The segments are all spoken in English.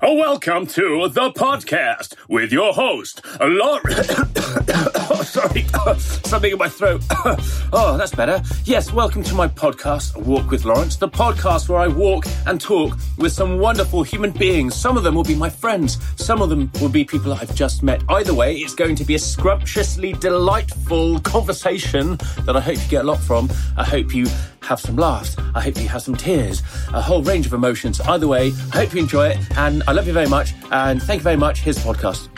Oh, welcome to the podcast with your host, Lauren. oh, sorry, oh, something in my throat. oh, that's better. Yes, welcome to my podcast, Walk with Lawrence, the podcast where I walk and talk with some wonderful human beings. Some of them will be my friends, some of them will be people I've just met. Either way, it's going to be a scrumptiously delightful conversation that I hope you get a lot from. I hope you have some laughs. I hope you have some tears, a whole range of emotions. Either way, I hope you enjoy it, and I love you very much. And thank you very much. Here's the podcast.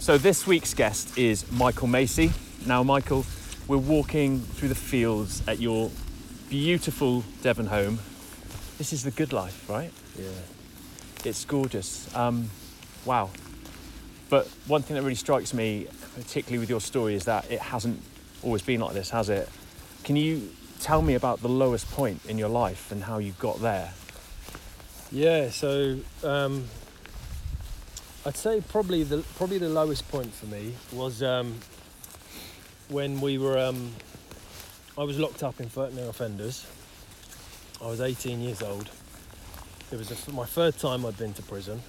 So this week's guest is Michael Macy. Now, Michael, we're walking through the fields at your beautiful Devon home. This is the good life, right? Yeah. It's gorgeous. Um, wow. But one thing that really strikes me, particularly with your story, is that it hasn't always been like this, has it? Can you tell me about the lowest point in your life and how you got there? Yeah. So um, I'd say probably the probably the lowest point for me was um, when we were. Um, I was locked up in threatening offenders. I was 18 years old. It was a, my third time I'd been to prison,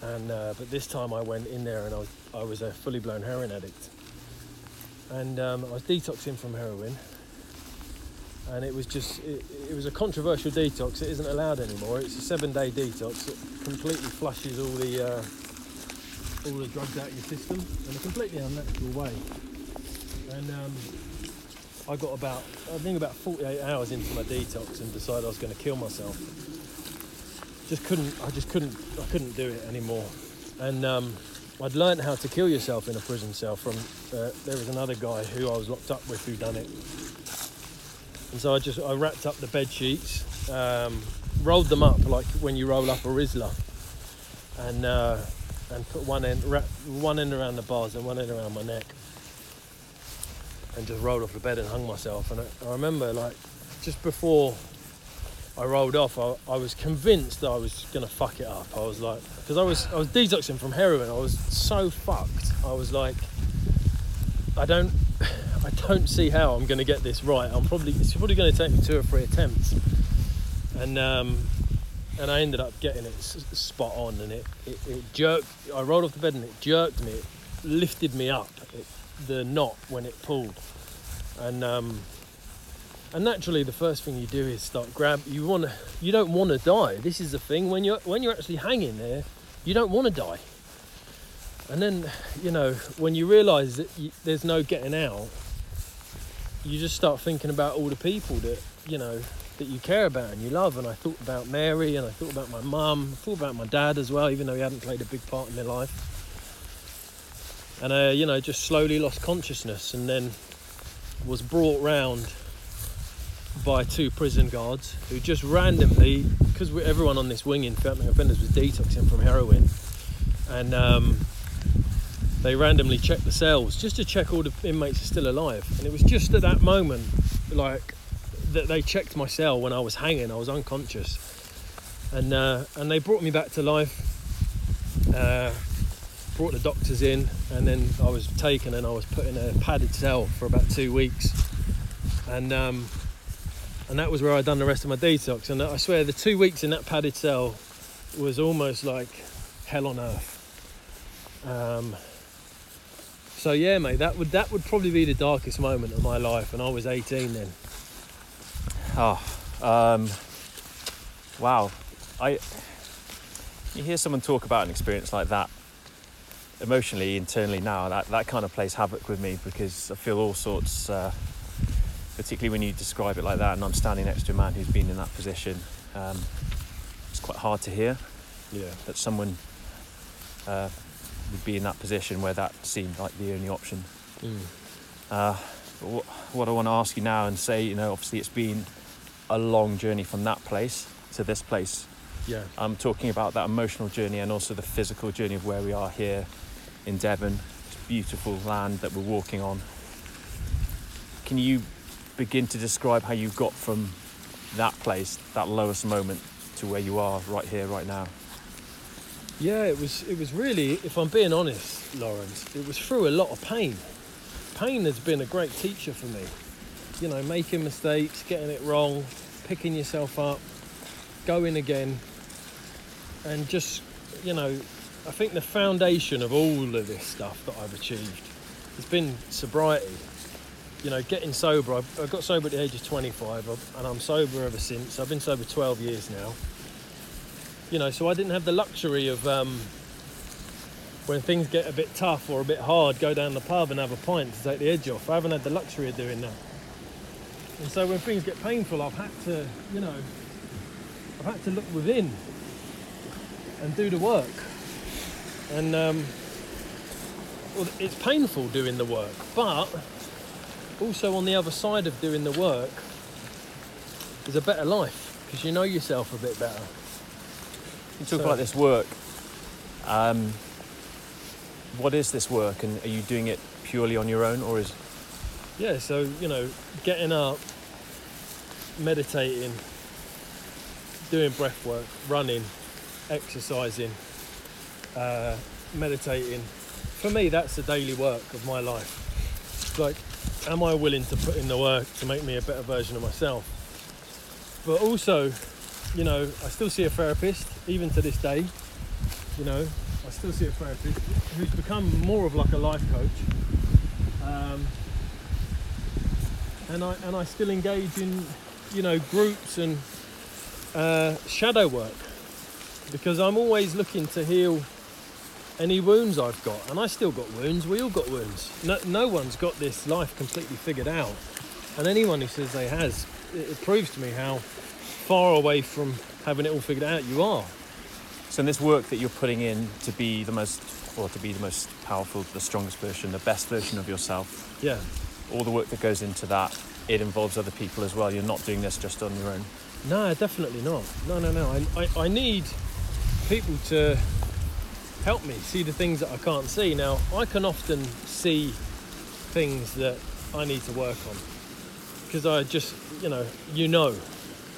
and uh, but this time I went in there and I was I was a fully blown heroin addict, and um, I was detoxing from heroin, and it was just it, it, was a controversial detox. It isn't allowed anymore. It's a seven-day detox. It completely flushes all the uh, all the drugs out of your system in a completely unnatural way. And um, I got about I think about 48 hours into my detox and decided I was going to kill myself. Just couldn't. I just couldn't. I couldn't do it anymore. And um, I'd learned how to kill yourself in a prison cell from. Uh, there was another guy who I was locked up with who done it and so I just I wrapped up the bed sheets, um, rolled them up like when you roll up a Rizla, and uh, and put one end wrap, one end around the bars and one end around my neck, and just rolled off the bed and hung myself. And I, I remember like just before I rolled off, I, I was convinced that I was gonna fuck it up. I was like, because I was I was detoxing from heroin. I was so fucked. I was like, I don't I don't see how I'm going to get this right. I'm probably it's probably going to take me two or three attempts, and um, and I ended up getting it spot on, and it, it, it jerked. I rolled off the bed and it jerked me, it lifted me up. It, the knot when it pulled, and um, and naturally the first thing you do is start grab. You want to. You don't want to die. This is the thing when you're when you're actually hanging there, you don't want to die. And then, you know, when you realise that you, there's no getting out, you just start thinking about all the people that you know that you care about and you love. And I thought about Mary, and I thought about my mum, I thought about my dad as well, even though he hadn't played a big part in my life. And I, you know, just slowly lost consciousness, and then was brought round by two prison guards who just randomly, because everyone on this wing in Feltham Offenders was detoxing from heroin, and um, they randomly checked the cells just to check all the inmates are still alive. And it was just at that moment, like, that they checked my cell when I was hanging. I was unconscious, and uh, and they brought me back to life. Uh, brought the doctors in, and then I was taken and I was put in a padded cell for about two weeks, and um, and that was where I'd done the rest of my detox. And I swear, the two weeks in that padded cell was almost like hell on earth. Um, so yeah, mate, that would that would probably be the darkest moment of my life, and I was 18 then. Oh, um, wow! I you hear someone talk about an experience like that emotionally, internally now. That that kind of plays havoc with me because I feel all sorts. Uh, particularly when you describe it like that, and I'm standing next to a man who's been in that position. Um, it's quite hard to hear. Yeah. That someone uh, would be in that position where that seemed like the only option. Mm. Uh, what, what I want to ask you now and say, you know, obviously it's been a long journey from that place to this place. Yeah. I'm talking about that emotional journey and also the physical journey of where we are here in Devon. It's beautiful land that we're walking on. Can you begin to describe how you got from that place, that lowest moment, to where you are right here, right now? Yeah, it was. It was really, if I'm being honest, Lawrence, it was through a lot of pain. Pain has been a great teacher for me. You know, making mistakes, getting it wrong, picking yourself up, going again, and just you know, I think the foundation of all of this stuff that I've achieved has been sobriety. You know, getting sober. I, I got sober at the age of 25, and I'm sober ever since. I've been sober 12 years now. You know, so I didn't have the luxury of um, when things get a bit tough or a bit hard, go down the pub and have a pint to take the edge off. I haven't had the luxury of doing that. And so when things get painful, I've had to, you know, I've had to look within and do the work. And um, well, it's painful doing the work, but also on the other side of doing the work is a better life because you know yourself a bit better. You talk So- about this work. Um, what is this work, and are you doing it purely on your own, or is Yeah, so you know, getting up, meditating, doing breath work, running, exercising, uh, meditating. For me, that's the daily work of my life. Like, am I willing to put in the work to make me a better version of myself? But also, you know, I still see a therapist, even to this day. You know, I still see a therapist who's become more of like a life coach. Um, and I and I still engage in, you know, groups and uh, shadow work because I'm always looking to heal any wounds I've got, and I still got wounds. We all got wounds. No, no one's got this life completely figured out, and anyone who says they has, it, it proves to me how far away from having it all figured out you are. so? In this work that you're putting in to be the most, or to be the most powerful, the strongest version, the best version of yourself, Yeah, all the work that goes into that, it involves other people as well. You're not doing this just on your own. No, definitely not. No, no, no. I, I, I need people to help me see the things that I can't see. Now, I can often see things that I need to work on because I just, you know, you know,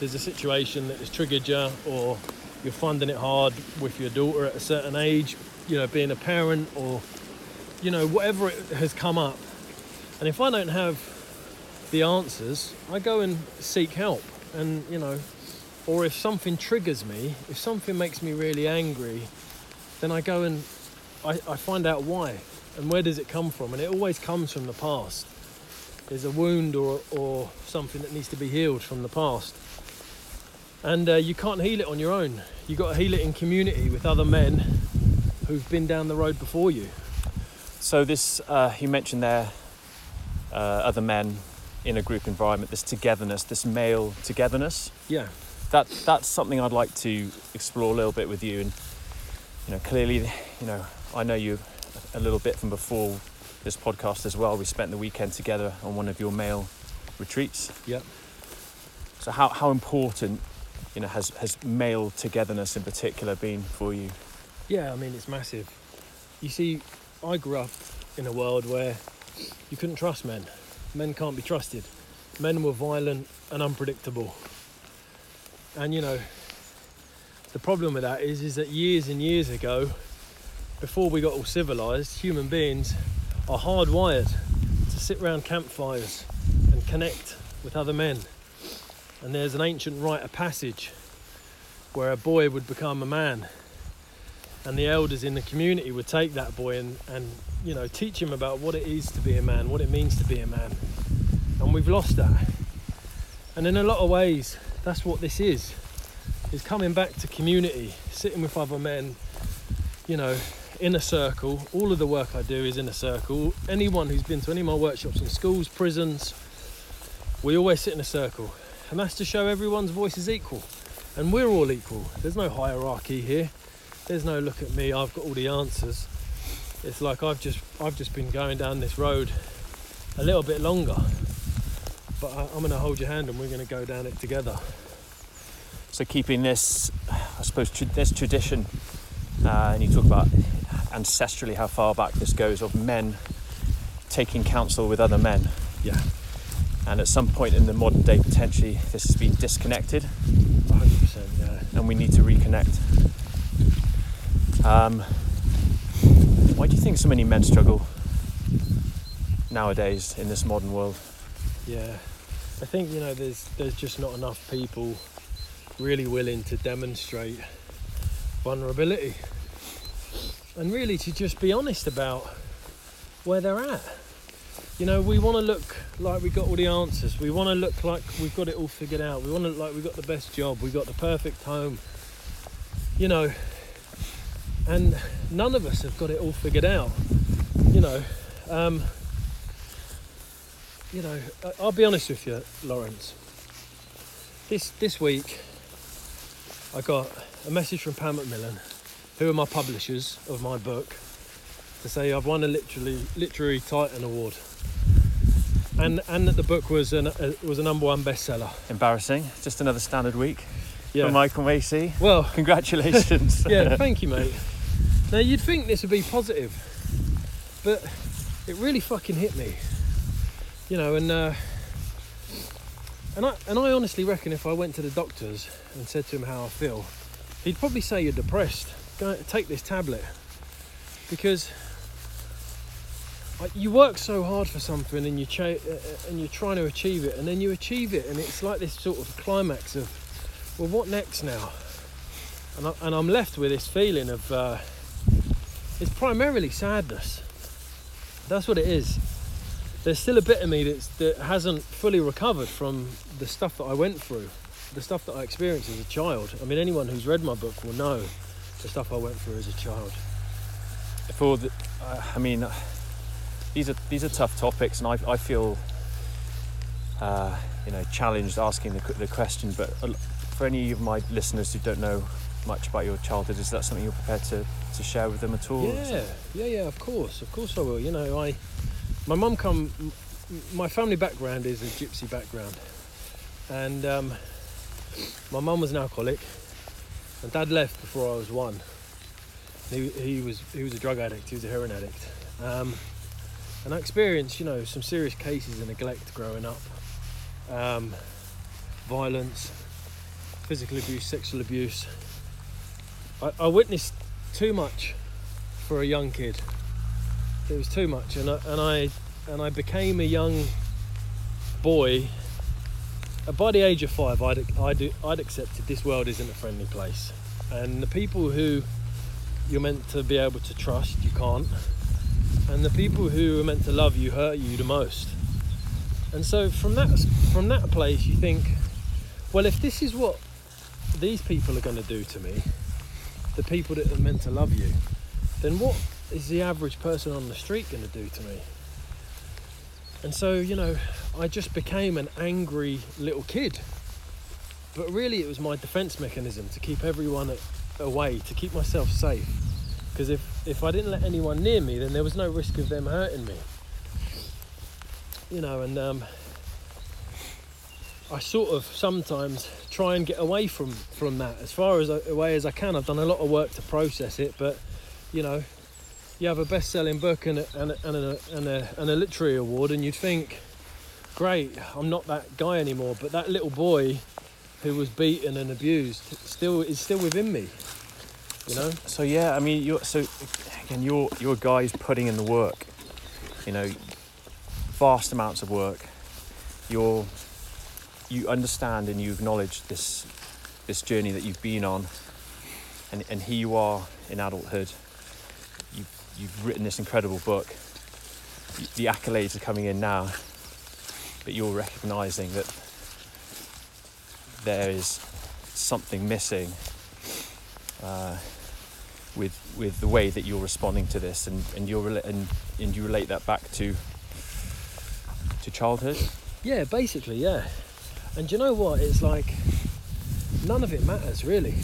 there's a situation that has triggered you, or you're finding it hard with your daughter at a certain age, you know, being a parent, or, you know, whatever it has come up. And if I don't have the answers, I go and seek help. And, you know, or if something triggers me, if something makes me really angry, then I go and I, I find out why and where does it come from. And it always comes from the past. There's a wound or, or something that needs to be healed from the past. And uh, you can't heal it on your own. You've got to heal it in community with other men who've been down the road before you. So this, uh, you mentioned there, uh, other men in a group environment, this togetherness, this male togetherness. Yeah. That that's something I'd like to explore a little bit with you. And you know, clearly, you know, I know you a little bit from before this podcast as well. We spent the weekend together on one of your male retreats. Yep. So how how important, you know, has has male togetherness in particular been for you? Yeah, I mean, it's massive. You see, I grew up in a world where you couldn't trust men. Men can't be trusted. Men were violent and unpredictable. And you know, the problem with that is, is that years and years ago, before we got all civilized, human beings are hardwired to sit around campfires and connect with other men. And there's an ancient rite of passage where a boy would become a man. And the elders in the community would take that boy and, and you know teach him about what it is to be a man what it means to be a man. And we've lost that. And in a lot of ways that's what this is is coming back to community sitting with other men you know in a circle. All of the work i do is in a circle. Anyone who's been to any of my workshops in schools prisons we always sit in a circle and that's to show everyone's voice is equal. And we're all equal. There's no hierarchy here. There's no look at me i've got all the answers. It's like i've just i've just been going down this road a little bit longer. But I, i'm going to hold your hand and we're going to go down it together. So keeping this, I suppose, tr- this tradition, uh, and you talk about ancestrally how far back this goes of men taking counsel with other men, yeah and at some point in the modern day, potentially this has been disconnected, 100% yeah and we need to reconnect. Um, why do you think so many men struggle nowadays in this modern world? yeah i think you know there's there's just not enough people really willing to demonstrate vulnerability, and really to just be honest about where they're at. You know, we want to look like we got all the answers. We want to look like we've got it all figured out. We want to look like we've got the best job. We've got the perfect home. You know, and none of us have got it all figured out. You know, um, you know, I'll be honest with you, Lawrence. This this week, I got a message from Pan Macmillan, who are my publishers of my book, to say I've won a literally literary Titan award, and and that the book was an uh, was a number one bestseller. Embarrassing. Just another standard week Yeah. for Michael Macy. well, Congratulations. yeah, thank you, mate. Now you'd think this would be positive, but it really fucking hit me. You know, and uh, and I and I honestly reckon if I went to the doctors and said to him how I feel, he'd probably say you're depressed. Go take this tablet because like, you work so hard for something and you cha- uh, uh, and you're trying to achieve it, and then you achieve it, and it's like this sort of climax of, well, what next now? and, I, and I'm left with this feeling of uh, it's primarily sadness. That's what it is. There's still a bit of me that's, that hasn't fully recovered from the stuff that I went through, the stuff that I experienced as a child. I mean, anyone who's read my book will know the stuff I went through as a child. for the, uh, I mean, uh, these are these are tough topics, and I, I feel, uh, you know, challenged asking the, the question. But uh, for any of my listeners who don't know much about your childhood, is that something you're prepared to, to share with them at all? Yeah, yeah, yeah. Of course, of course I will. You know, I, my mum come, my family background is a gypsy background, and um, my mum was an alcoholic, and dad left before I was one. He, he was he was a drug addict. He was a heroin addict, um, and I experienced you know some serious cases of neglect growing up, um, violence, physical abuse, sexual abuse. I, I witnessed too much for a young kid. It was too much, and I and I and I became a young boy. uh, By the age of five, I'd I'd, I'd accepted this world isn't a friendly place, and the people who you're meant to be able to trust, you can't, and the people who are meant to love you hurt you the most. And so from that from that place, you think, well, if this is what these people are going to do to me, the people that are meant to love you, then what is the average person on the street going to do to me? And so, you know, I just became an angry little kid. But really, it was my defense mechanism to keep everyone away, to keep myself safe. Because if, if I didn't let anyone near me, then there was no risk of them hurting me. You know, and um, I sort of sometimes try and get away from from that as far as away as I can. I've done a lot of work to process it, but you know, you have a best-selling book and a, and a, and a, and a, and a literary award, and you'd think, great, I'm not that guy anymore. But that little boy who was beaten and abused still is still within me. You know, So yeah, I mean, you're so again, you're you're putting in the work. You know, vast amounts of work. You're you understand and you acknowledge this this journey that you've been on, and and here you are in adulthood. You've you've written this incredible book. The accolades are coming in now, but you're recognizing that there is something missing uh, with with the way that you're responding to this, and and you rela- and and you relate that back to to childhood. Yeah, basically, yeah. And you know what? It's like none of it matters really.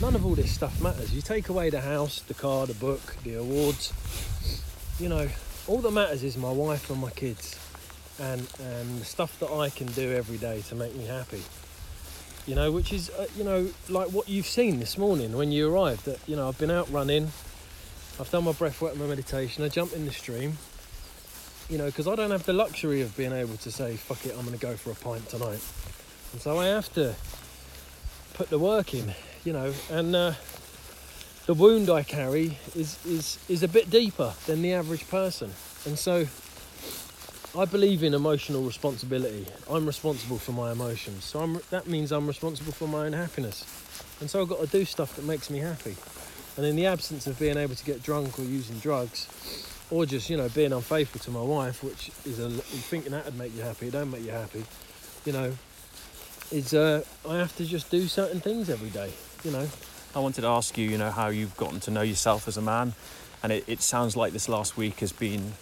None of all this stuff matters. You take away the house, the car, the book, the awards. You know, all that matters is my wife and my kids, and and the stuff that I can do every day to make me happy. You know, which is uh, you know like what you've seen this morning when you arrived. That you know I've been out running. I've done my breath work, my meditation. I jumped in the stream you know, because I don't have the luxury of being able to say, fuck it, I'm going to go for a pint tonight. And so I have to put the work in, you know, and uh, the wound I carry is, is, is a bit deeper than the average person. And so I believe in emotional responsibility. I'm responsible for my emotions. So I'm, that means I'm responsible for my own happiness. and so I've got to do stuff that makes me happy. And in the absence of being able to get drunk or using drugs, or just you know being unfaithful to my wife, which is a thinking that would make you happy, it don't make you happy, you know, is uh, I have to just do certain things every day, you know. I wanted to ask you, you know, how you've gotten to know yourself as a man, and it, it sounds like this last week has been,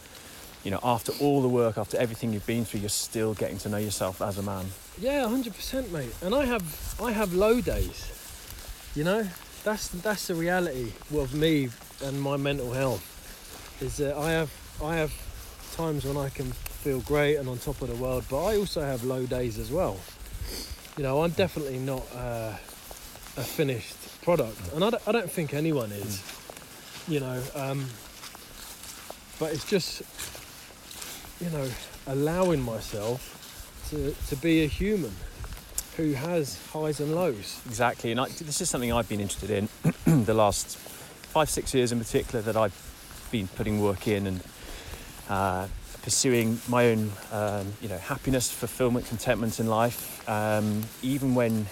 you know, after all the work, after everything you've been through, you're still getting to know yourself as a man. Yeah, hundred percent, mate. And I have I have low days. You know, that's that's the reality of me and my mental health. Is that I have I have times when I can feel great and on top of the world, but I also have low days as well. You know, I'm definitely not uh, a finished product, and I don't, I don't think anyone is. You know, um, but it's just you know allowing myself to, to be a human who has highs and lows. Exactly, and I, this is something I've been interested in the last five, six years in particular that I've been putting work in and uh, pursuing my own, um, you know, happiness, fulfillment, contentment in life. Um, even when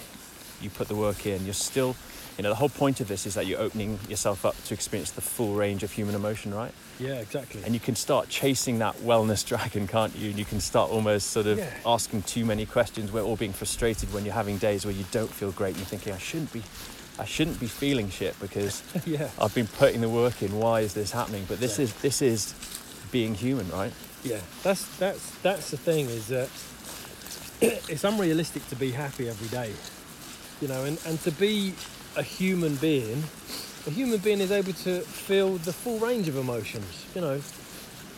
you put the work in, you're still, you know, the whole point of this is that you're opening yourself up to experience the full range of human emotion, right? Yeah, exactly. And you can start chasing that wellness dragon, can't you? And you can start almost sort of Yeah. asking too many questions. We're all being frustrated when you're having days where you don't feel great and you're thinking, I shouldn't be, I shouldn't be feeling shit because yeah, I've been putting the work in. Why is this happening? But this Yeah. is this is being human, right? yeah. That's that's that's the thing is that it's unrealistic to be happy every day. You know, and, and to be a human being, a human being is able to feel the full range of emotions, you know.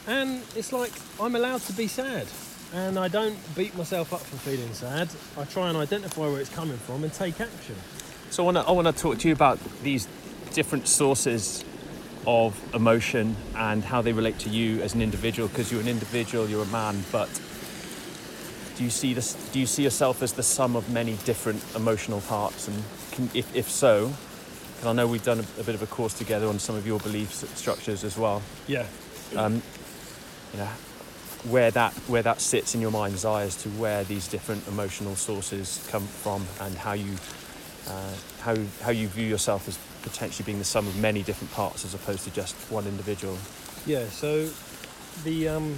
And it's like I'm allowed to be sad. And I don't beat myself up for feeling sad. I try and identify where it's coming from and take action. So I want to I want to talk to you about these different sources of emotion and how they relate to you as an individual. Because you're an individual, you're a man, but do you see this? Do you see yourself as the sum of many different emotional parts? And can, if if so, and I know we've done a, a bit of a course together on some of your belief structures as well. Yeah. um, you know, where that where that sits in your mind's eye as to where these different emotional sources come from and how you uh, how how you view yourself as potentially being the sum of many different parts as opposed to just one individual. Yeah, so the um,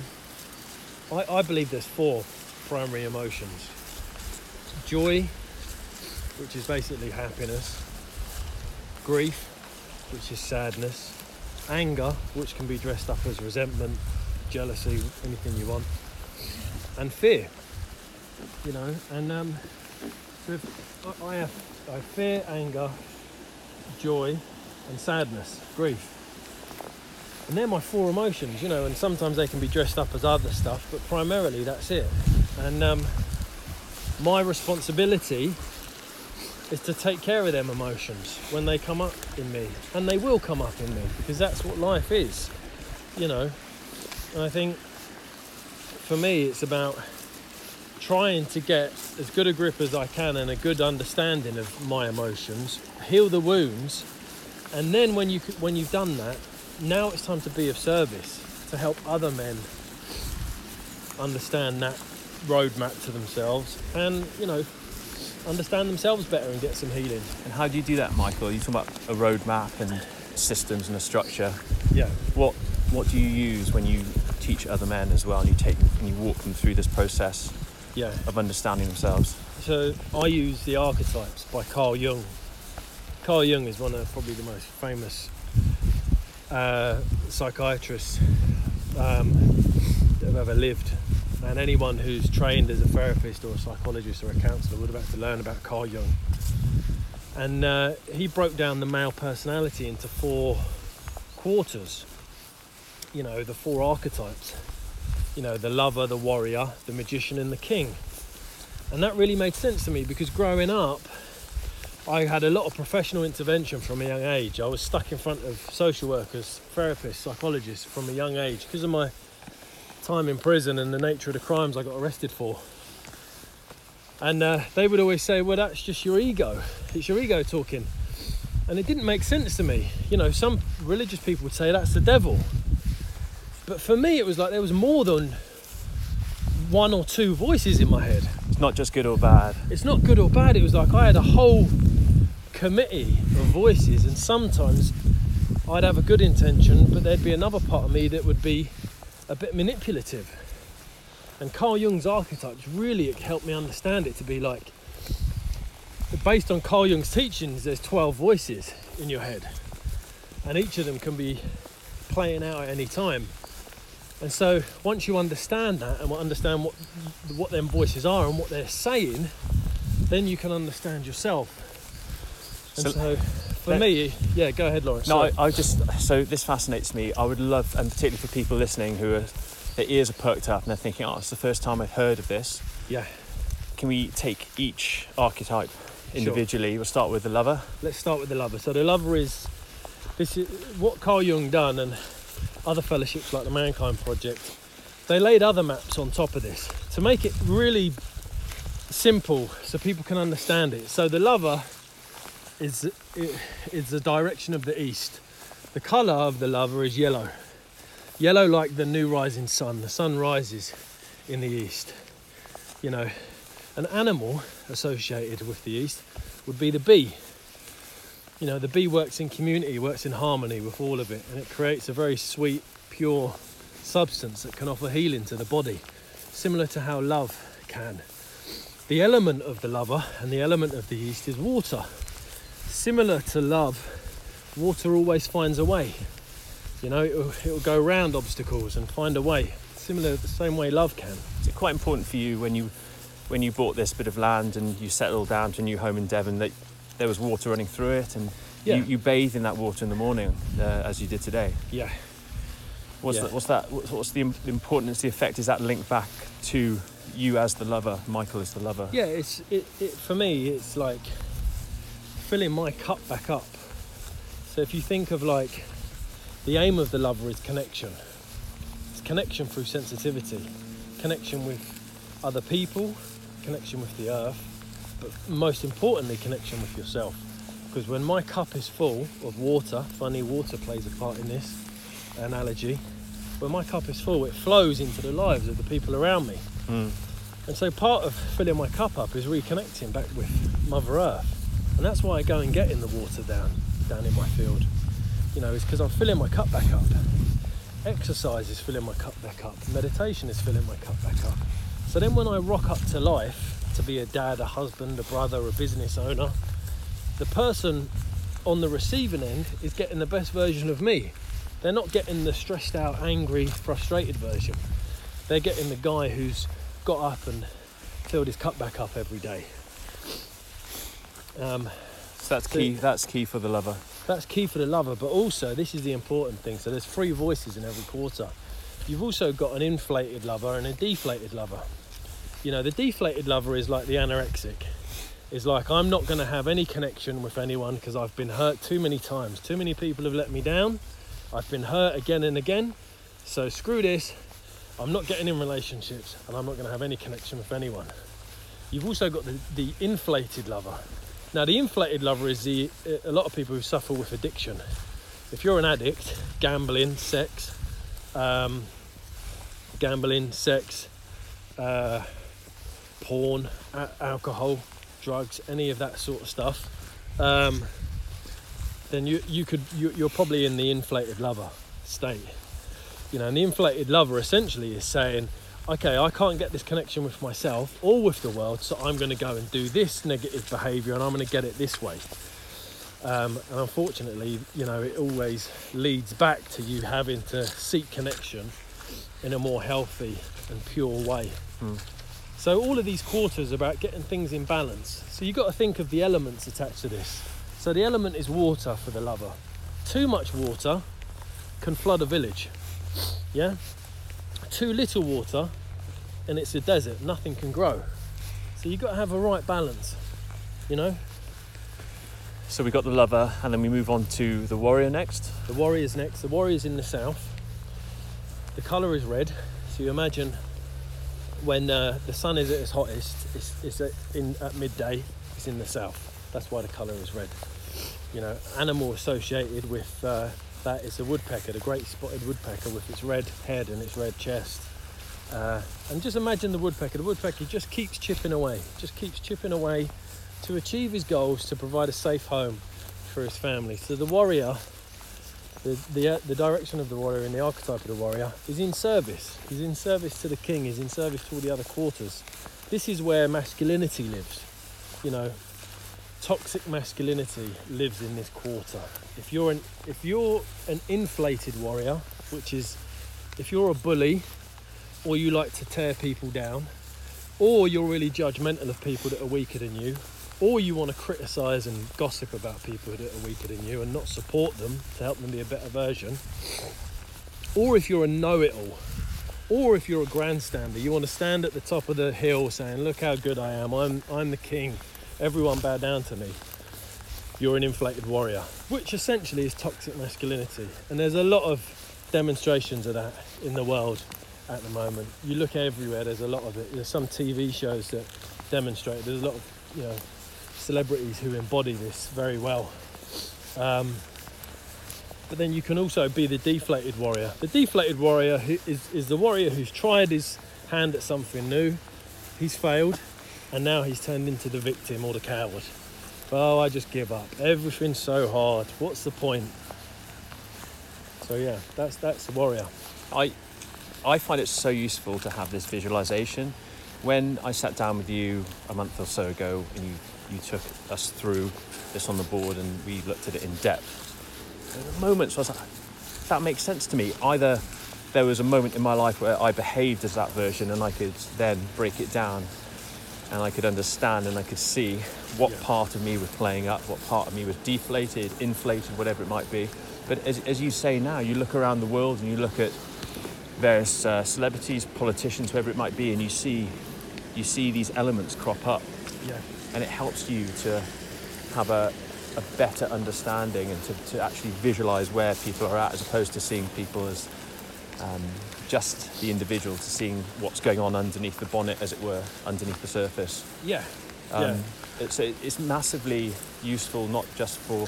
I, I believe there's four primary emotions: joy, which is basically happiness; grief, which is sadness; anger, which can be dressed up as resentment, jealousy, anything you want; and fear. You know, and um, I have I have fear, anger, joy, and sadness, grief. And they're my four emotions, you know, and sometimes they can be dressed up as other stuff, but primarily that's it. And um, my responsibility is to take care of them emotions when they come up in me. And they will come up in me because that's what life is, you know. And I think for me, it's about trying to get as good a grip as I can and a good understanding of my emotions, heal the wounds, and then when you when you've done that, now it's time to be of service to help other men understand that roadmap to themselves and you know understand themselves better and get some healing. And how do you do that, Michael? You talk about a roadmap and systems and a structure. Yeah. What what do you use when you teach other men as well and you take and you walk them through this process Yeah. of understanding themselves? So I use the archetypes by Carl Jung. Carl Jung is one of probably the most famous uh, psychiatrists um, that have ever lived. And anyone who's trained as a therapist or a psychologist or a counsellor would have had to learn about Carl Jung. And uh, he broke down the male personality into four quarters. You know, the four archetypes. You know, the lover, the warrior, the magician, and the king. And that really made sense to me because growing up, I had a lot of professional intervention from a young age. I was stuck in front of social workers, therapists, psychologists from a young age because of my time in prison and the nature of the crimes I got arrested for. And uh, they would always say, Well, that's just your ego. It's your ego talking. And it didn't make sense to me. You know, some religious people would say that's the devil. But for me, it was like there was more than one or two voices in my head It's not just good or bad. it's not good or bad. It was like I had a whole committee of voices, and sometimes I'd have a good intention, but there'd be another part of me that would be a bit manipulative. And Carl Jung's archetypes really helped me understand it to be like, based on Carl Jung's teachings, there's 12 voices in your head, and each of them can be playing out at any time. And so once you understand that and understand what what them voices are and what they're saying, then you can understand yourself. And so, So- for me, yeah, go ahead, Lawrence. No, I, I just so this fascinates me. I would love, and particularly for people listening who are their ears are perked up and they're thinking, "Oh, it's the first time I've heard of this." yeah, Can we take each archetype individually? We'll start with the lover. let's start with the lover. So the lover is this is what Carl Jung done and other fellowships like the Mankind Project. They laid other maps on top of this to make it really simple so people can understand it. So the lover is is the direction of the east. The colour of the lover is yellow. Yellow like the new rising sun. The sun rises in the east. You know, an animal associated with the east would be the bee. You know, the bee works in community, works in harmony with all of it, and it creates a very sweet, pure substance that can offer healing to the body, similar to how love can. The element of the lover and the element of the east is water. Similar to love, water always finds a way. You know, it'll, it'll go around obstacles and find a way. Similar, the same way love can. Is it quite important for you when you when you bought this bit of land and you settled down to a new home in Devon that there was water running through it and Yeah. you, you bathe in that water in the morning uh, as you did today? Yeah. What's, Yeah. that, what's that? What's, what's the importance, the effect? Is that linked back to you as the lover, Michael as the lover? Yeah, it's it, it for me. It's like filling my cup back up. So if you think of like the aim of the lover is connection. It's connection through sensitivity, connection with other people, connection with the earth, but most importantly, connection with yourself. Because when my cup is full of water, funny water plays a part in this analogy. When my cup is full, it flows into the lives of the people around me. Mm. And so part of filling my cup up is reconnecting back with Mother Earth. And that's why I go and get in the water down down in my field. You know, it's because I'm filling my cup back up. Exercise is filling my cup back up. Meditation is filling my cup back up. So then when I rock up to life to be a dad, a husband, a brother, a business owner, the person on the receiving end is getting the best version of me. They're not getting the stressed out, angry, frustrated version. They're getting the guy who's got up and filled his cup back up every day. Um, So that's key. That's key for the lover. that's key for the lover, but also this is the important thing. So there's three voices in every quarter. You've also got an inflated lover and a deflated lover. You know, the deflated lover is like the anorexic. Is like I'm not going to have any connection with anyone because I've been hurt too many times. Too many people have let me down. I've been hurt again and again. So screw this. I'm not getting in relationships and I'm not going to have any connection with anyone. You've also got the, the inflated lover. Now, the inflated lover is the a lot of people who suffer with addiction. If you're an addict, gambling, sex, um, gambling, sex, uh, porn, a- alcohol, drugs, any of that sort of stuff, um, then you you could you, you're probably in the inflated lover state. You know, and the inflated lover essentially is saying, okay, I can't get this connection with myself or with the world, so I'm going to go and do this negative behaviour and I'm going to get it this way. Um, and unfortunately, you know, it always leads back to you having to seek connection in a more healthy and pure way. Hmm. So all of these quarters are about getting things in balance. So you've got to think of the elements attached to this. So the element is water for the lover. Too much water can flood a village. Yeah? Too little water and it's a desert, nothing can grow. So you've got to have a right balance. You know? So we got the lover, and then we move on to the warrior next. The warrior's next. The warrior's in the south. The colour is red. So you imagine when uh, the sun is at its hottest, it's, it's at, in, at midday, it's in the south. That's why the colour is red. You know, animal associated with uh, that is a woodpecker, the great spotted woodpecker with its red head and its red chest. Uh, and just imagine the woodpecker. The woodpecker just keeps chipping away, just keeps chipping away to achieve his goals, to provide a safe home for his family. So the warrior, the, the, uh, the direction of the warrior and the archetype of the warrior is in service. He's in service to the king, he's in service to all the other quarters. This is where masculinity lives. You know, toxic masculinity lives in this quarter. If you're an if you're an inflated warrior, which is if you're a bully or you like to tear people down, or you're really judgmental of people that are weaker than you, or you want to criticize and gossip about people that are weaker than you and not support them to help them be a better version, or if you're a know-it-all, or if you're a grandstander, you want to stand at the top of the hill saying, "Look how good I am! I'm I'm the king. Everyone bow down to me." You're an inflated warrior, which essentially is toxic masculinity, and there's a lot of demonstrations of that in the world at the moment. You look everywhere, there's a lot of it. There's some TV shows that demonstrate. There's a lot of you know celebrities who embody this very well. Um, but then you can also be the deflated warrior. The deflated warrior is, is the warrior who's tried his hand at something new, he's failed, and now he's turned into the victim or the coward. Oh, I just give up. Everything's so hard. What's the point? So yeah, that's that's the warrior. I I find it so useful to have this visualization. When I sat down with you a month or so ago and you, you took us through this on the board and we looked at it in depth, there were moments where I was like, that makes sense to me. Either there was a moment in my life where I behaved as that version and I could then break it down and I could understand and I could see what Yeah. part of me was playing up, what part of me was deflated, inflated, whatever it might be. But as, as you say now, you look around the world and you look at various uh, celebrities, politicians, whoever it might be, and you see you see these elements crop up, Yeah. and it helps you to have a, a better understanding and to, to actually visualize where people are at, as opposed to seeing people as um, just the individual, to seeing what's going on underneath the bonnet, as it were, underneath the surface. Yeah. Um, Yeah. It's it's massively useful, not just for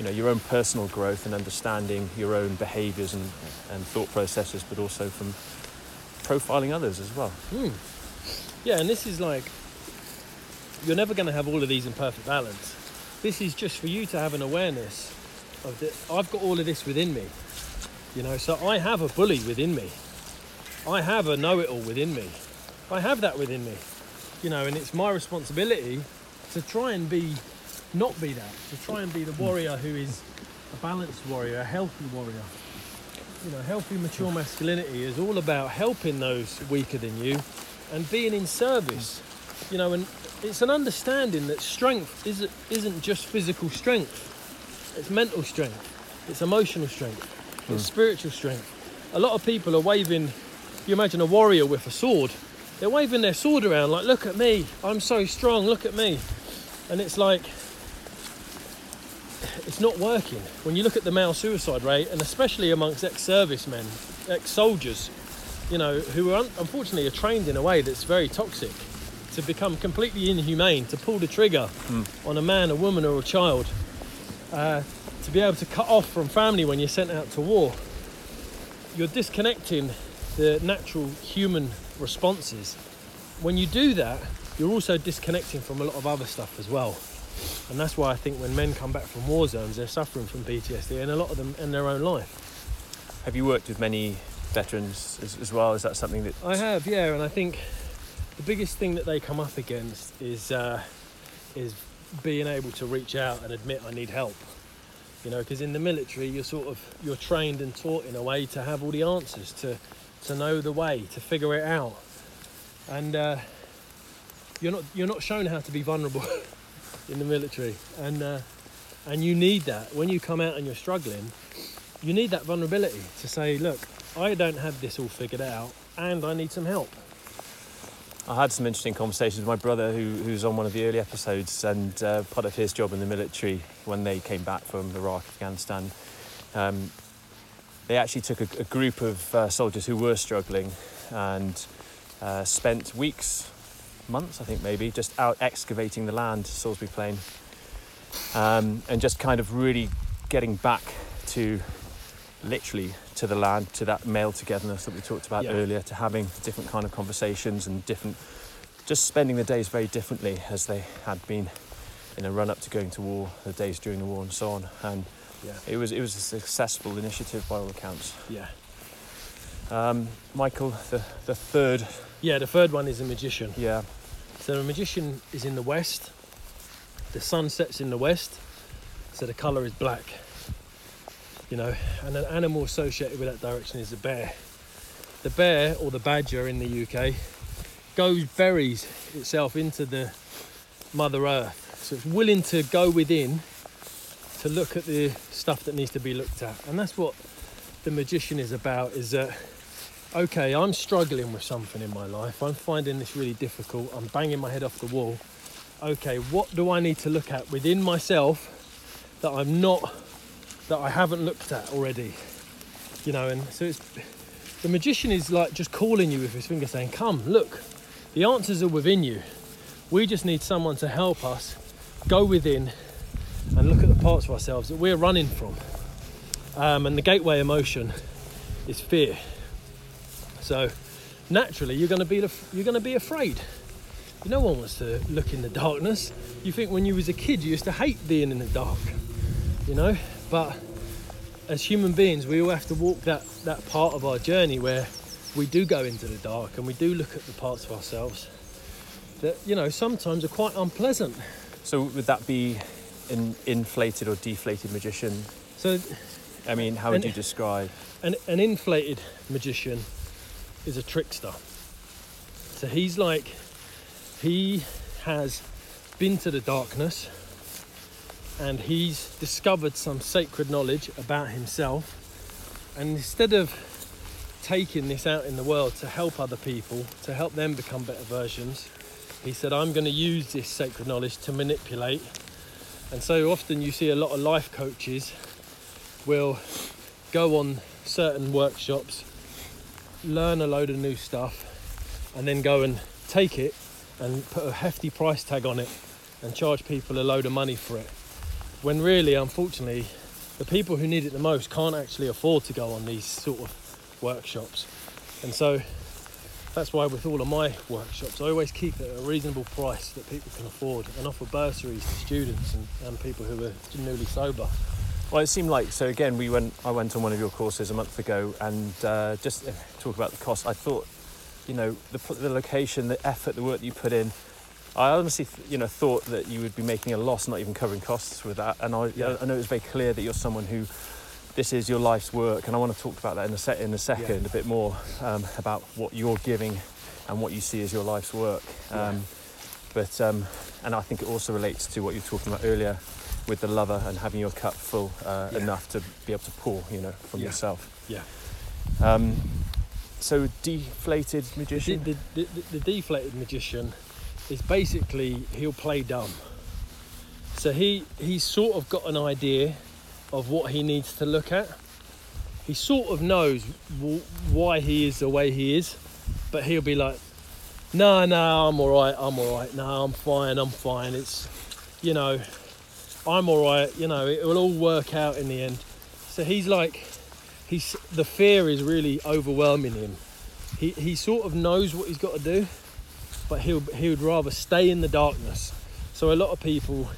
you know your own personal growth and understanding your own behaviours and, and thought processes, but also from profiling others as well. Hmm. Yeah, and this is like you're never going to have all of these in perfect balance. This is just for you to have an awareness of that. I've got all of this within me, you know. So I have a bully within me. I have a know-it-all within me. I have that within me, you know, and it's my responsibility to try and be, not be that. To try and be the warrior who is a balanced warrior, a healthy warrior. You know, healthy, mature masculinity is all about helping those weaker than you and being in service. You know, and it's an understanding that strength isn't, isn't just physical strength, it's mental strength, it's emotional strength, it's hmm. spiritual strength. A lot of people are waving, you imagine a warrior with a sword, they're waving their sword around like, look at me, I'm so strong, look at me. And it's like, it's not working. When you look at the male suicide rate, and especially amongst ex-servicemen, ex-soldiers, you know, who are un- unfortunately are trained in a way that's very toxic, to become completely inhumane, to pull the trigger on a man, a woman, or a child, uh, to be able to cut off from family when you're sent out to war, you're disconnecting the natural human responses. When you do that, you're also disconnecting from a lot of other stuff as well. And that's why I think when men come back from war zones, they're suffering from PTSD, and a lot of them in their own life. Have you worked with many veterans as, as well? Is that something that I have, yeah, and I think the biggest thing that they come up against is uh, is being able to reach out and admit I need help. You know, because in the military, you're sort of you're trained and taught in a way to have all the answers, to to know the way, to figure it out, and uh, you're not you're not shown how to be vulnerable in the military, and uh, and you need that when you come out and you're struggling. You need that vulnerability to say, look, I don't have this all figured out, and I need some help. I had some interesting conversations with my brother, who, who's on one of the early episodes, and uh, part of his job in the military when they came back from Iraq, Afghanistan. Um, they actually took a, a group of uh, soldiers who were struggling and uh, spent weeks, months, I think maybe, just out excavating the land, Salisbury Plain, um, and just kind of really getting back to literally to the land, to that male togetherness that we talked about Yeah. earlier, to having different kind of conversations and different, just spending the days very differently as they had been in a run up to going to war, the days during the war, and so on. And Yeah. it was it was a successful initiative by all accounts. Yeah. Um, Michael, the the third, Yeah, the third one is a magician. yeah, So the magician is in the west. The sun sets in the west, so the colour is black. You know, and an animal associated with that direction is the bear. The bear or the badger in the UK goes buries itself into the Mother Earth. So it's willing to go within to look at the stuff that needs to be looked at. And that's what the magician is about is that okay, I'm struggling with something in my life. I'm finding this really difficult. I'm banging my head off the wall. Okay, what do I need to look at within myself that I'm not, that I haven't looked at already? You know, and so it's the magician is like just calling you with his finger saying, Come, look, the answers are within you. We just need someone to help us go within and look at the parts of ourselves that we're running from. Um, and the gateway emotion is fear. So naturally, you're going to be you're going to be afraid. No one wants to look in the darkness. You think when you was a kid, you used to hate being in the dark, you know. But as human beings, we all have to walk that that part of our journey where we do go into the dark and we do look at the parts of ourselves that you know sometimes are quite unpleasant. So would that be an inflated or deflated magician? So I mean, how would And- you describe? an, an inflated magician is a trickster. So he's like, he has been to the darkness and he's discovered some sacred knowledge about himself. And instead of taking this out in the world to help other people, to help them become better versions, he said, I'm going to use this sacred knowledge to manipulate. And so often you see a lot of life coaches will go on certain workshops, learn a load of new stuff, and then go and take it and put a hefty price tag on it and charge people a load of money for it. When really, unfortunately, the people who need it the most can't actually afford to go on these sort of workshops. And so that's why with all of my workshops, I always keep it at a reasonable price that people can afford and offer bursaries to students and, and people who are newly sober. Well, it seemed like so. Again, we went. I went on one of your courses a month ago, and uh, just uh, talk about the cost. I thought, you know, the the location, the effort, the work that you put in. I honestly, you know, thought that you would be making a loss, not even covering costs with that. And I, Yeah. I know it was very clear that you're someone who, this is your life's work, and I want to talk about that in a set in a second, a bit more um, about what you're giving and what you see as your life's work. Um, But um, and I think it also relates to what you were talking about earlier with the lover and having your cup full uh, Yeah. enough to be able to pour, you know, from Yeah. yourself. Yeah. Um, so deflated magician. the, the, the, the deflated magician is basically he'll play dumb. So he he's sort of got an idea of what he needs to look at. He sort of knows w- why he is the way he is, but he'll be like, "No, no, I'm all right. I'm all right. No, I'm fine. I'm fine. It's, you know, I'm all right. You know, it will all work out in the end." So he's like, he's the fear is really overwhelming him. He he sort of knows what he's got to do, but he'll he would rather stay in the darkness. So a lot of people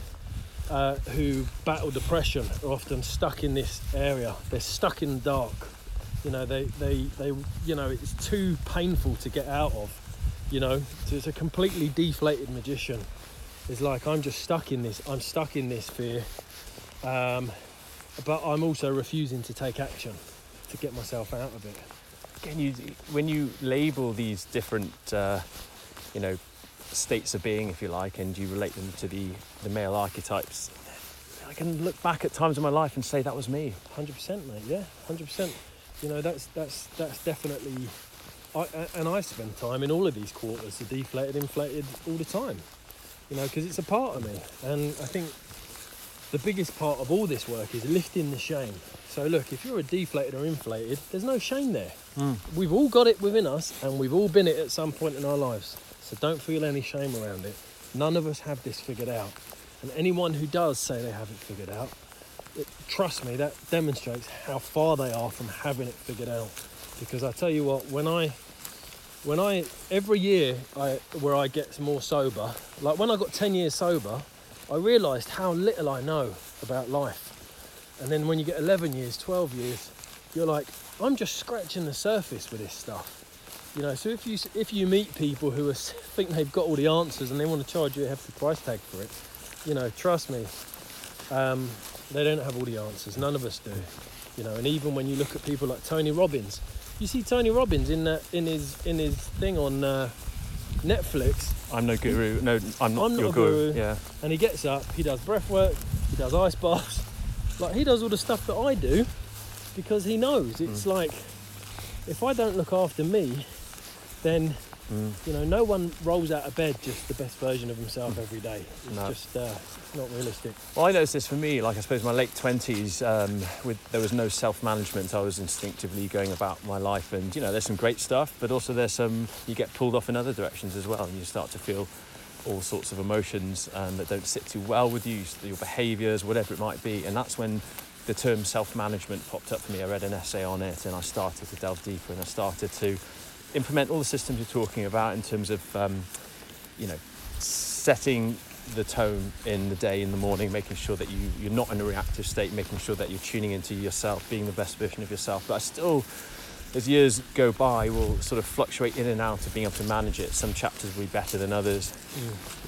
uh, who battle depression are often stuck in this area. They're stuck in the dark. You know, they they they you know it's too painful to get out of. You know, so it's a completely deflated magician. It's like I'm just stuck in this. I'm stuck in this fear, um, but I'm also refusing to take action to get myself out of it. Again, you, when you label these different, uh, you know, states of being, if you like, and you relate them to the, the male archetypes, I can look back at times in my life and say that was me. Hundred percent, mate. Yeah, hundred percent. You know, that's that's that's definitely. I, and I spend time in all of these quarters, the deflated, inflated, all the time. You know, because it's a part of me, and I think the biggest part of all this work is lifting the shame. So look, if you're a deflated or inflated, there's no shame there. Hmm. We've all got it within us, and we've all been it at some point in our lives. So don't feel any shame around it. None of us have this figured out, and anyone who does say they have it figured out, it, trust me, that demonstrates how far they are from having it figured out. Because I tell you what, when I, when I every year I where I get more sober, like when I got ten years sober, I realised how little I know about life. And then when you get 11 years, 12 years, you're like, I'm just scratching the surface with this stuff. You know, so if you if you meet people who are, think they've got all the answers and they want to charge you a hefty price tag for it, you know, trust me, um, they don't have all the answers. None of us do. You know, and even when you look at people like Tony Robbins, you see Tony Robbins in that in his in his thing on uh, Netflix, I'm no guru. No, I'm not I'm not your a guru. guru. Yeah. and he gets up, he does breath work, he does ice baths, like he does all the stuff that I do because he knows. It's like if I don't look after me, then Mm. you know no one rolls out of bed just the best version of himself every day. It's No. just uh, not realistic. Well, I noticed this for me. Like I suppose my late twenties, um, with there was no self-management. I was instinctively going about my life, and you know, there's some great stuff, but also there's some you get pulled off in other directions as well, and you start to feel all sorts of emotions um, that don't sit too well with you, your behaviours, whatever it might be, and that's when the term self-management popped up for me. I read an essay on it, and I started to delve deeper, and I started to implement all the systems you're talking about in terms of, um, you know, setting the tone in the day, in the morning, making sure that you, you're not in a reactive state, making sure that you're tuning into yourself, being the best version of yourself. But I still, as years go by, will sort of fluctuate in and out of being able to manage it. Some chapters will be better than others.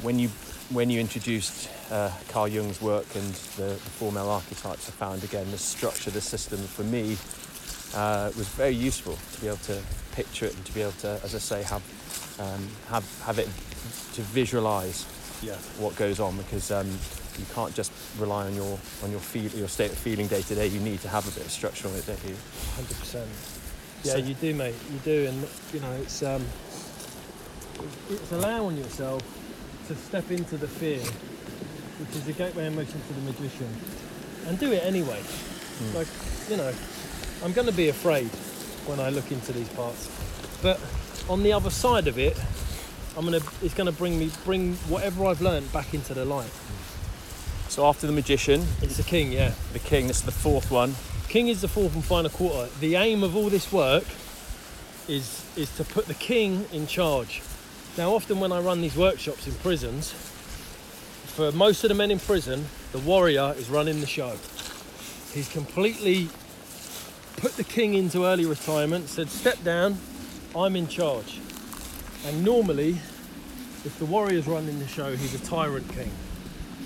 When you when you introduced uh, Carl Jung's work and the, the four male archetypes, I found again the structure, the system for me uh, it was very useful to be able to picture it and to be able to, as I say, have um, have have it to visualize Yeah. what goes on because um, you can't just rely on your on your feel your state of feeling day to day. You need to have a bit of structure on it, don't you? Hundred percent. Yeah, So- you do, mate. You do, and you know it's um, it's allowing yourself to step into the fear, which is the gateway emotion to the magician, and do it anyway. Like you know, I'm going to be afraid when I look into these parts, but on the other side of it, I'm gonna. It's going to bring me bring whatever I've learned back into the light. So after the magician, It's the king, yeah. the king. This is the fourth one. King is the fourth and final quarter. The aim of all this work is is to put the king in charge. Now, often when I run these workshops in prisons, for most of the men in prison, the warrior is running the show. He's completely put the king into early retirement, said, "Step down, I'm in charge." And normally, if the warrior's running the show, he's a tyrant king.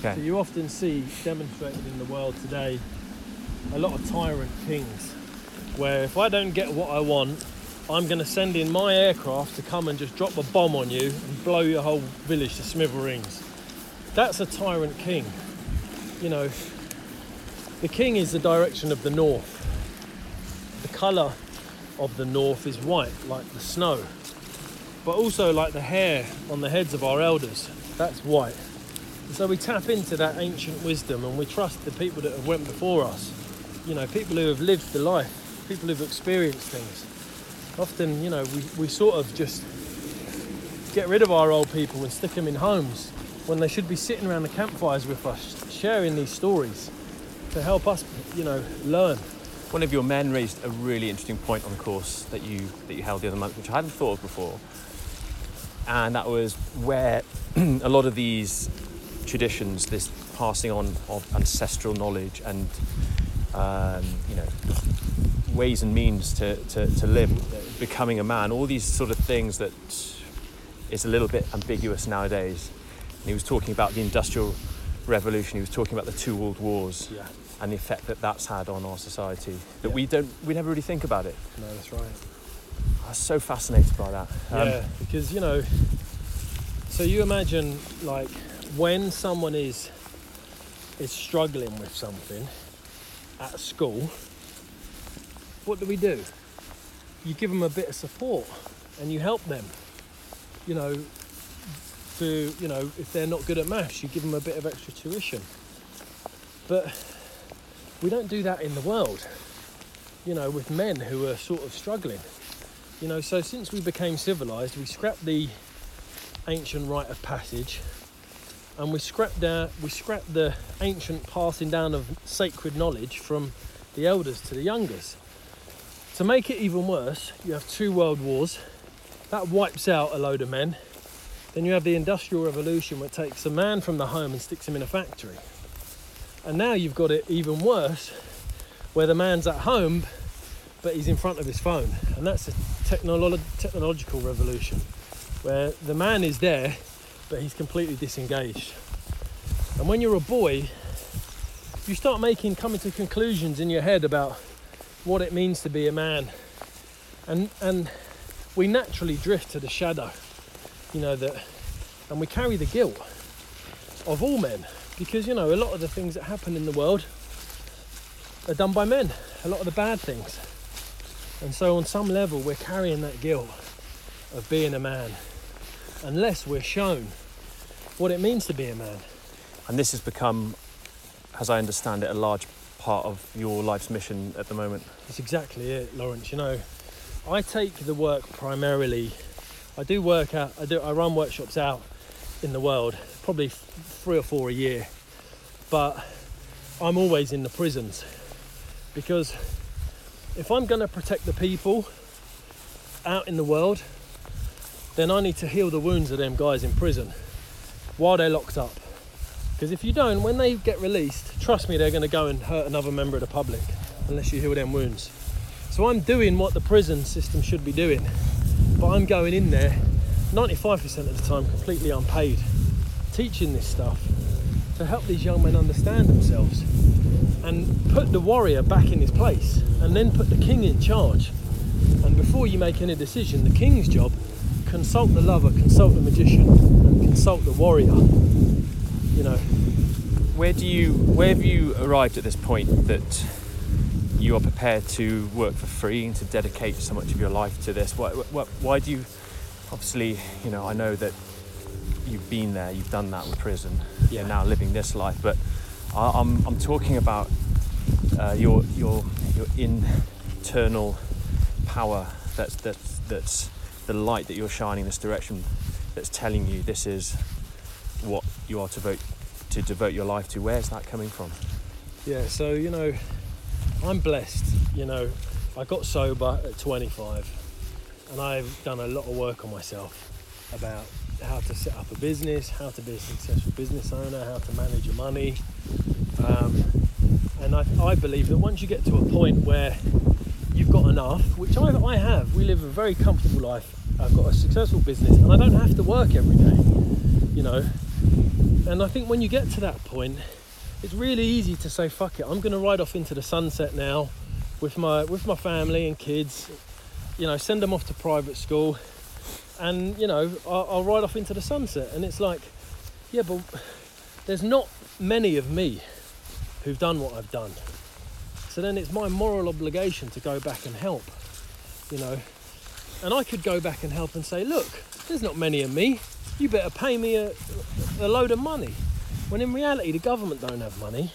So you often see demonstrated in the world today a lot of tyrant kings, where if I don't get what I want, I'm going to send in my aircraft to come and just drop a bomb on you and blow your whole village to smithereens. That's a tyrant king. You know, the king is the direction of the north. The colour of the north is white, like the snow, but also like the hair on the heads of our elders. That's white. So we tap into that ancient wisdom and we trust the people that have went before us. You know, people who have lived the life, people who've experienced things. Often, you know, we, we sort of just get rid of our old people and stick them in homes when they should be sitting around the campfires with us, sharing these stories to help us, you know, learn. One of your men raised a really interesting point on the course that you that you held the other month, which I hadn't thought of before, and that was where a lot of these traditions, this passing on of ancestral knowledge and um, you know ways and means to, to, to live, becoming a man, all these sort of things that is a little bit ambiguous nowadays. And he was talking about the industrial revolution. He was talking about the two world wars Yeah, and the effect that that's had on our society that Yeah. we don't we never really think about it no, that's right. i was so fascinated by that Um, yeah, because you know, so you imagine like when someone is is struggling with something at school, what do we do? You give them a bit of support and you help them. You know, to you know, if they're not good at maths, you give them a bit of extra tuition. But we don't do that in the world. You know, with men who are sort of struggling. You know, so since we became civilized, we scrapped the ancient rite of passage and we scrapped down, we scrapped the ancient passing down of sacred knowledge from the elders to the youngers. To make it even worse, you have two world wars. That wipes out a load of men. Then you have the Industrial Revolution, it takes a man from the home and sticks him in a factory. And now you've got it even worse, where the man's at home, but he's in front of his phone. And that's a technolo- technological revolution, where the man is there, but he's completely disengaged. And when you're a boy, you start making, coming to conclusions in your head about what it means to be a man. And, and we naturally drift to the shadow, you know, that, and we carry the guilt of all men because, you know, a lot of the things that happen in the world are done by men, a lot of the bad things. And so, on some level, we're carrying that guilt of being a man unless we're shown what it means to be a man. And this has become, as I understand it, a large part of your life's mission at the moment. That's exactly it, Lawrence. You know, I take the work primarily. I do work out. I do. I run workshops out in the world, probably three or four a year. But I'm always in the prisons because if I'm going to protect the people out in the world, then I need to heal the wounds of them guys in prison while they're locked up. Because if you don't, when they get released, trust me, they're going to go and hurt another member of the public unless you heal them wounds. So I'm doing what the prison system should be doing, but I'm going in there 95% of the time completely unpaid, teaching this stuff to help these young men understand themselves and put the warrior back in his place and then put the king in charge. And before you make any decision, the king's job consult the lover, consult the magician, and consult the warrior. You know, Where do you, where have you arrived at this point that you are prepared to work for free and to dedicate so much of your life to this? Why, why, why do you, obviously, you know, I know that you've been there, you've done that with prison, Yeah. you're now living this life, but I, I'm, I'm talking about uh, your, your, your internal power that's, that's, that's the light that you're shining this direction that's telling you this is what you are to vote to devote your life to where's that coming from Yeah, so you know, I'm blessed. You know, I got sober at 25, and I've done a lot of work on myself about how to set up a business, how to be a successful business owner, how to manage your money. Um, and I, I believe that once you get to a point where you've got enough, which I, I have, we live a very comfortable life. I've got a successful business, and I don't have to work every day. You know, and I think when you get to that point, it's really easy to say fuck it i'm going to ride off into the sunset now with my with my family and kids you know send them off to private school and you know I'll, I'll ride off into the sunset. And it's like yeah but there's not many of me who've done what i've done. So then it's my moral obligation to go back and help you know. And i could go back and help and say look there's not many of me. You better pay me a, a load of money. When in reality the government don't have money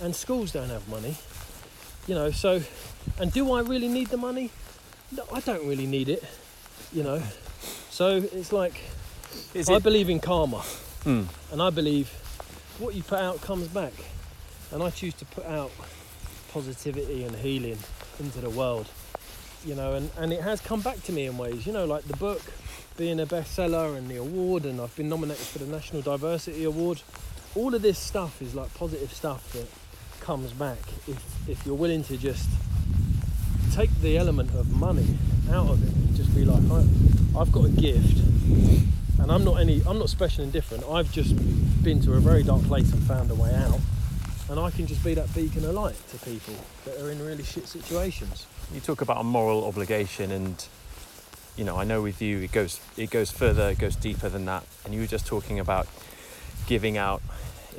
and schools don't have money you know. So and do i really need the money? No i don't really need it you know so it's like is i it? believe in karma. Hmm. and i believe what you put out comes back. And i choose to put out positivity and healing into the world you know and, and it has come back to me in ways you know like the book being a bestseller and the award and i've been nominated for the national diversity award. All of this stuff is like positive stuff that comes back if if you're willing to just take the element of money out of it and just be like I, i've got a gift and i'm not any i'm not special and different. I've just been to a very dark place and found a way out and i can just be that beacon of light to people that are in really shit situations. You talk about a moral obligation and you know i know with you it goes it goes further it goes deeper than that. And you were just talking about giving out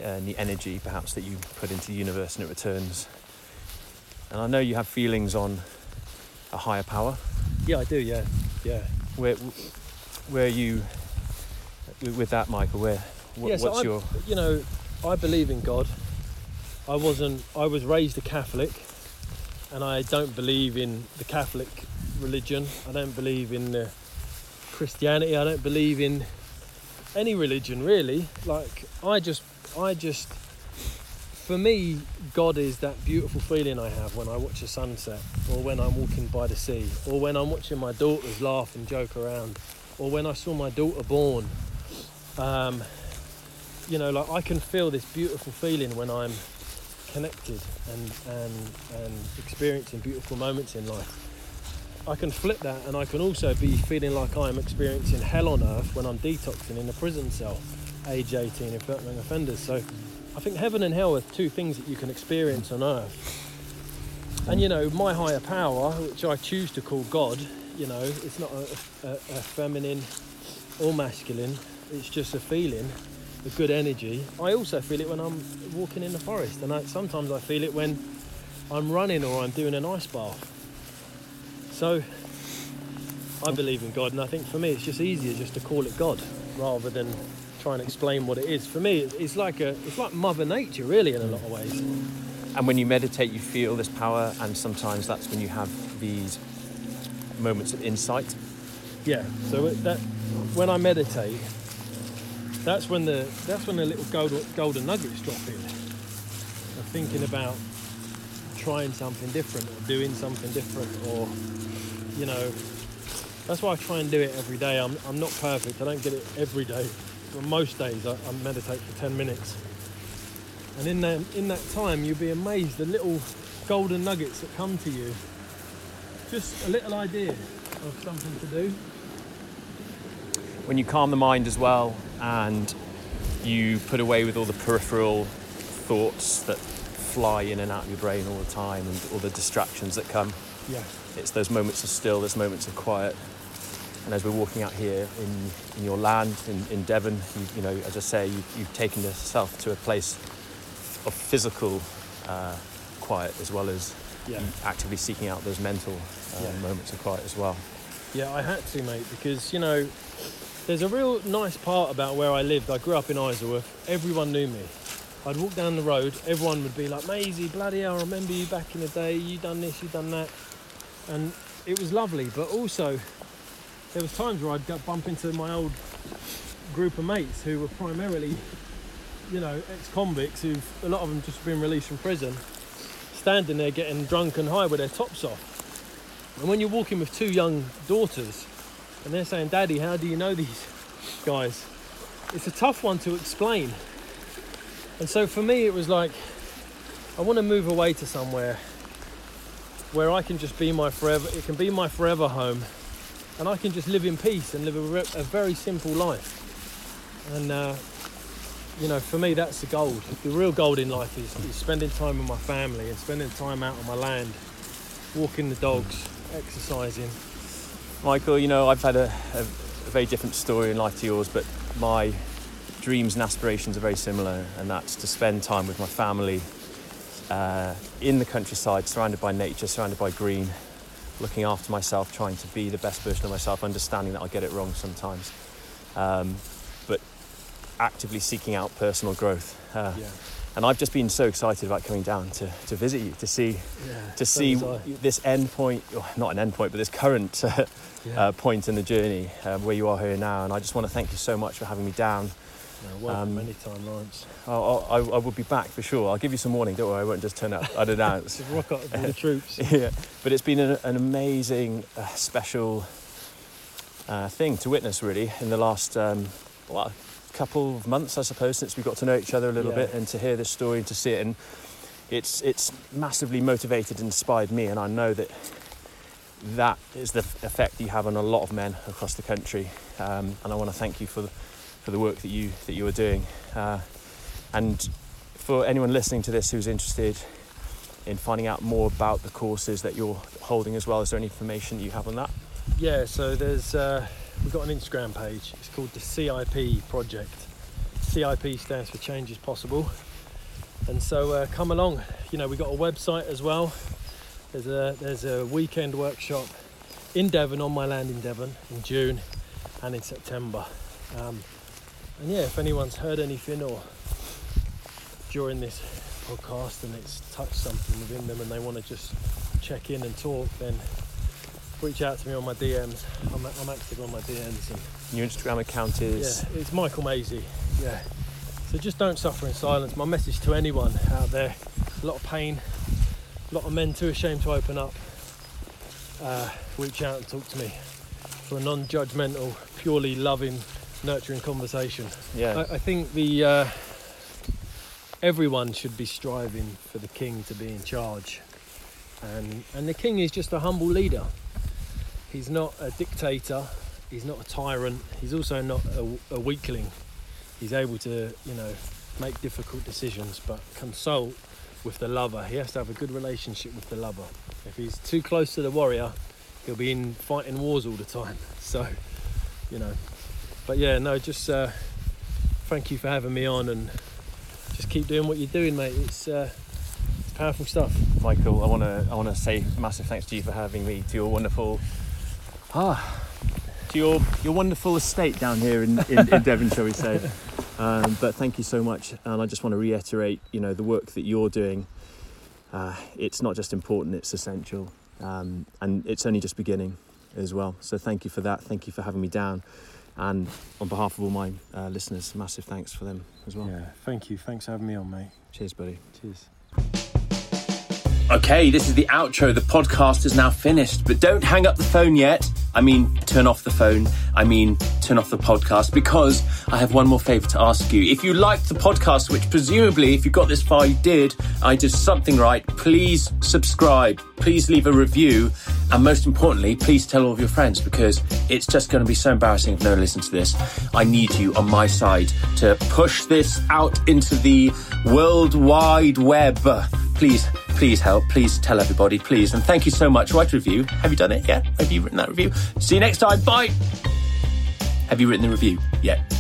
uh, the energy perhaps that you put into the universe and it returns. And i know you have feelings on a higher power yeah i do yeah yeah where where are you with that michael where what, Yeah, so what's I- your you know, I believe in God. I wasn't. I was raised a Catholic, and I don't believe in the Catholic religion. I don't believe in uh, Christianity. I don't believe in any religion really. Like I just, I just, for me, God is that beautiful feeling I have when I watch a sunset, or when I'm walking by the sea, or when I'm watching my daughters laugh and joke around, or when I saw my daughter born, Um, you know, like I can feel this beautiful feeling when I'm connected and and and experiencing beautiful moments in life. I can flip that, and I can also be feeling like I'm experiencing hell on earth when I'm detoxing in a prison cell, age 18, in Feltham Young offenders. So, I think heaven and hell are two things that you can experience on earth. And you know, my higher power, which I choose to call God, you know, it's not a, a, a feminine or masculine. It's just a feeling a good energy. I also feel it when I'm walking in the forest, and I, sometimes I feel it when I'm running or I'm doing an ice bath. So I believe in God, and I think for me it's just easier just to call it God rather than try and explain what it is. For me, it's like a it's like Mother Nature, really, in a lot of ways. And when you meditate, you feel this power, and sometimes that's when you have these moments of insight. Yeah. So that when I meditate, that's when the that's when the little golden, golden nuggets drop in. I'm thinking about trying something different or doing something different or you know that's why I try and do it every day. I'm, I'm not perfect. I don't get it every day. But most days I, I meditate for 10 minutes. And in that, in that time you'll be amazed the little golden nuggets that come to you. Just a little idea of something to do. When you calm the mind as well and you put away with all the peripheral thoughts that fly in and out of your brain all the time and all the distractions that come. Yeah. It's those moments of still, those moments of quiet. And as we're walking out here in, in your land, in, in Devon, you, you know, as I say, you, you've taken yourself to a place of physical uh, quiet as well as Yeah. actively seeking out those mental uh, Yeah. moments of quiet as well. Yeah, I had to, mate, because you know, there's a real nice part about where I lived. I grew up in Isleworth. Everyone knew me. I'd walk down the road. Everyone would be like, "Maisey, bloody hell, I remember you back in the day. You done this, you done that," and it was lovely. But also, there was times where I'd bump into my old group of mates who were primarily, you know, ex-convicts who've a lot of them just been released from prison, standing there getting drunk and high with their tops off. And when you're walking with two young daughters and they're saying, Daddy, how do you know these guys? It's a tough one to explain. And so for me, it was like, I want to move away to somewhere where I can just be my forever, it can be my forever home. And I can just live in peace and live a, re- a very simple life. And, uh, you know, for me, that's the gold. The real gold in life is, is spending time with my family and spending time out on my land, walking the dogs, exercising. Michael, you know, I've had a, a, a very different story in life to yours, but my dreams and aspirations are very similar, and that's to spend time with my family uh, in the countryside, surrounded by nature, surrounded by green, looking after myself, trying to be the best version of myself, understanding that I'll get it wrong sometimes, um, but actively seeking out personal growth. Uh, Yeah. And I've just been so excited about coming down to, to visit you, to see Yeah, to so see this end point, or not an end point, but this current uh, Yeah. uh, point in the journey uh, where you are here now. And I just want to thank you so much for having me down. No, welcome um, anytime, Lawrence. I'll, I, I will be back for sure. I'll give you some warning. Don't worry, I won't just turn up unannounced. Rock up with the troops. yeah, but it's been an, an amazing, uh, special uh, thing to witness, really, in the last um, well, couple of months, I suppose, since we got to know each other a little Yeah. bit, and to hear this story and to see it. And it's it's massively motivated and inspired me, and I know that that is the effect you have on a lot of men across the country. Um, and I want to thank you for the, for the work that you that you are doing. Uh, and for anyone listening to this who's interested in finding out more about the courses that you're holding as well, is there any information that you have on that? Yeah, so there's uh, we've got an Instagram page. It's called the CIP Project. CIP stands for Change is Possible. And so uh, come along. You know, we've got a website as well. There's a there's a weekend workshop in Devon on my land in Devon in June and in September. Um, and yeah, if anyone's heard anything or during this podcast and it's touched something within them and they want to just check in and talk, then reach out to me on my DMs. I'm, I'm active on my DMs. And Your Instagram account is yeah, it's Michael Maisey. Yeah. So just don't suffer in silence. My message to anyone out there: a lot of pain, a lot of men too ashamed to open up. Uh, reach out and talk to me for a non-judgmental, purely loving nurturing conversation. Yeah. I, I think the uh, everyone should be striving for the king to be in charge, and and the king is just a humble leader. He's not a dictator. He's not a tyrant. He's also not a, a weakling. He's able to, you know, make difficult decisions, but consult with the lover. He has to have a good relationship with the lover. If he's too close to the warrior, he'll be in fighting wars all the time. So, you know, but yeah, no, just uh, thank you for having me on and just keep doing what you're doing, mate. It's, uh, it's powerful stuff. Michael, I want to I want to say massive thanks to you for having me to your wonderful ah to your your wonderful estate down here in, in, in Devon, shall we say? Um, but thank you so much, and I just want to reiterate, you know, the work that you're doing. Uh, it's not just important; it's essential, um, and it's only just beginning as well. So thank you for that. Thank you for having me down, and on behalf of all my uh, listeners, massive thanks for them as well. Yeah, thank you. Thanks for having me on, mate. Cheers, buddy. Cheers. Okay, this is the outro. The podcast is now finished, but don't hang up the phone yet. I mean, turn off the phone. I mean, turn off the podcast because I have one more favor to ask you. If you liked the podcast, which presumably, if you got this far, you did, I did something right, please subscribe. Please leave a review. And most importantly, please tell all of your friends because it's just going to be so embarrassing if no one listens to this. I need you on my side to push this out into the world wide web. Please, please help. Please tell everybody, please. And thank you so much. Write a review. Have you done it yet? Have you written that review? See you next time. Bye. Have you written the review yet?